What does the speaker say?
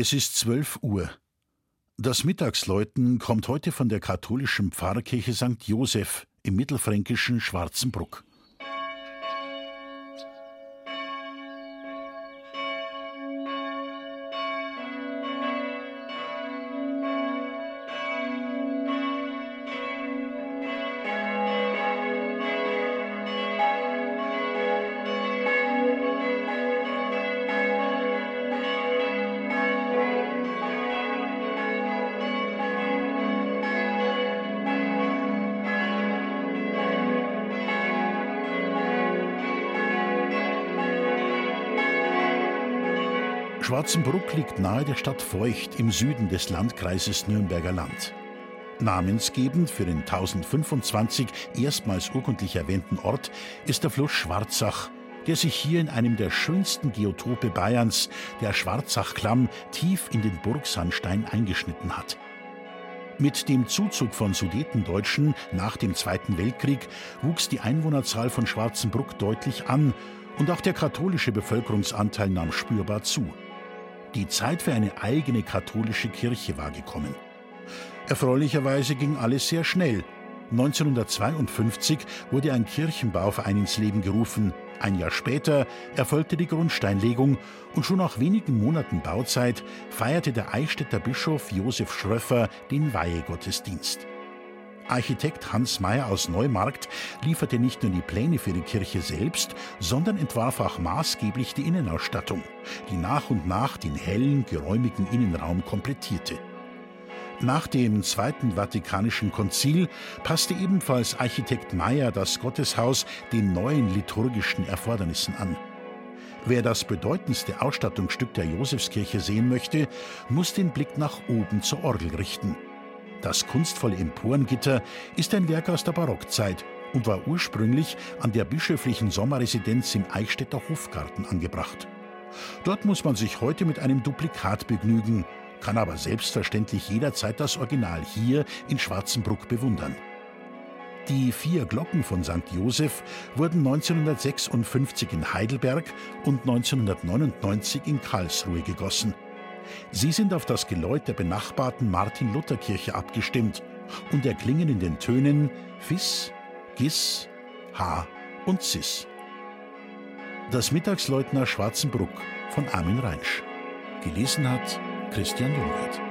Es ist 12 Uhr. Das Mittagsläuten kommt heute von der katholischen Pfarrkirche St. Joseph im mittelfränkischen Schwarzenbruck. Schwarzenbruck liegt nahe der Stadt Feucht im Süden des Landkreises Nürnberger Land. Namensgebend für den 1025 erstmals urkundlich erwähnten Ort ist der Fluss Schwarzach, der sich hier in einem der schönsten Geotope Bayerns, der Schwarzachklamm, tief in den Burgsandstein eingeschnitten hat. Mit dem Zuzug von Sudetendeutschen nach dem Zweiten Weltkrieg wuchs die Einwohnerzahl von Schwarzenbruck deutlich an und auch der katholische Bevölkerungsanteil nahm spürbar zu. Die Zeit für eine eigene katholische Kirche war gekommen. Erfreulicherweise ging alles sehr schnell. 1952 wurde ein Kirchenbauverein ins Leben gerufen. Ein Jahr später erfolgte die Grundsteinlegung und schon nach wenigen Monaten Bauzeit feierte der Eichstätter Bischof Josef Schröffer den Weihegottesdienst. Architekt Hans Meyer aus Neumarkt lieferte nicht nur die Pläne für die Kirche selbst, sondern entwarf auch maßgeblich die Innenausstattung, die nach und nach den hellen, geräumigen Innenraum komplettierte. Nach dem Zweiten Vatikanischen Konzil passte ebenfalls Architekt Meyer das Gotteshaus den neuen liturgischen Erfordernissen an. Wer das bedeutendste Ausstattungsstück der Josefskirche sehen möchte, muss den Blick nach oben zur Orgel richten. Das kunstvolle Emporengitter ist ein Werk aus der Barockzeit und war ursprünglich an der bischöflichen Sommerresidenz im Eichstätter Hofgarten angebracht. Dort muss man sich heute mit einem Duplikat begnügen, kann aber selbstverständlich jederzeit das Original hier in Schwarzenbruck bewundern. Die vier Glocken von St. Joseph wurden 1956 in Heidelberg und 1999 in Karlsruhe gegossen. Sie sind auf das Geläut der benachbarten Martin-Luther-Kirche abgestimmt und erklingen in den Tönen Fis, Gis, H und Cis. Das Mittagsleutner Schwarzenbruck von Armin Reinsch. Gelesen hat Christian Jungwirth.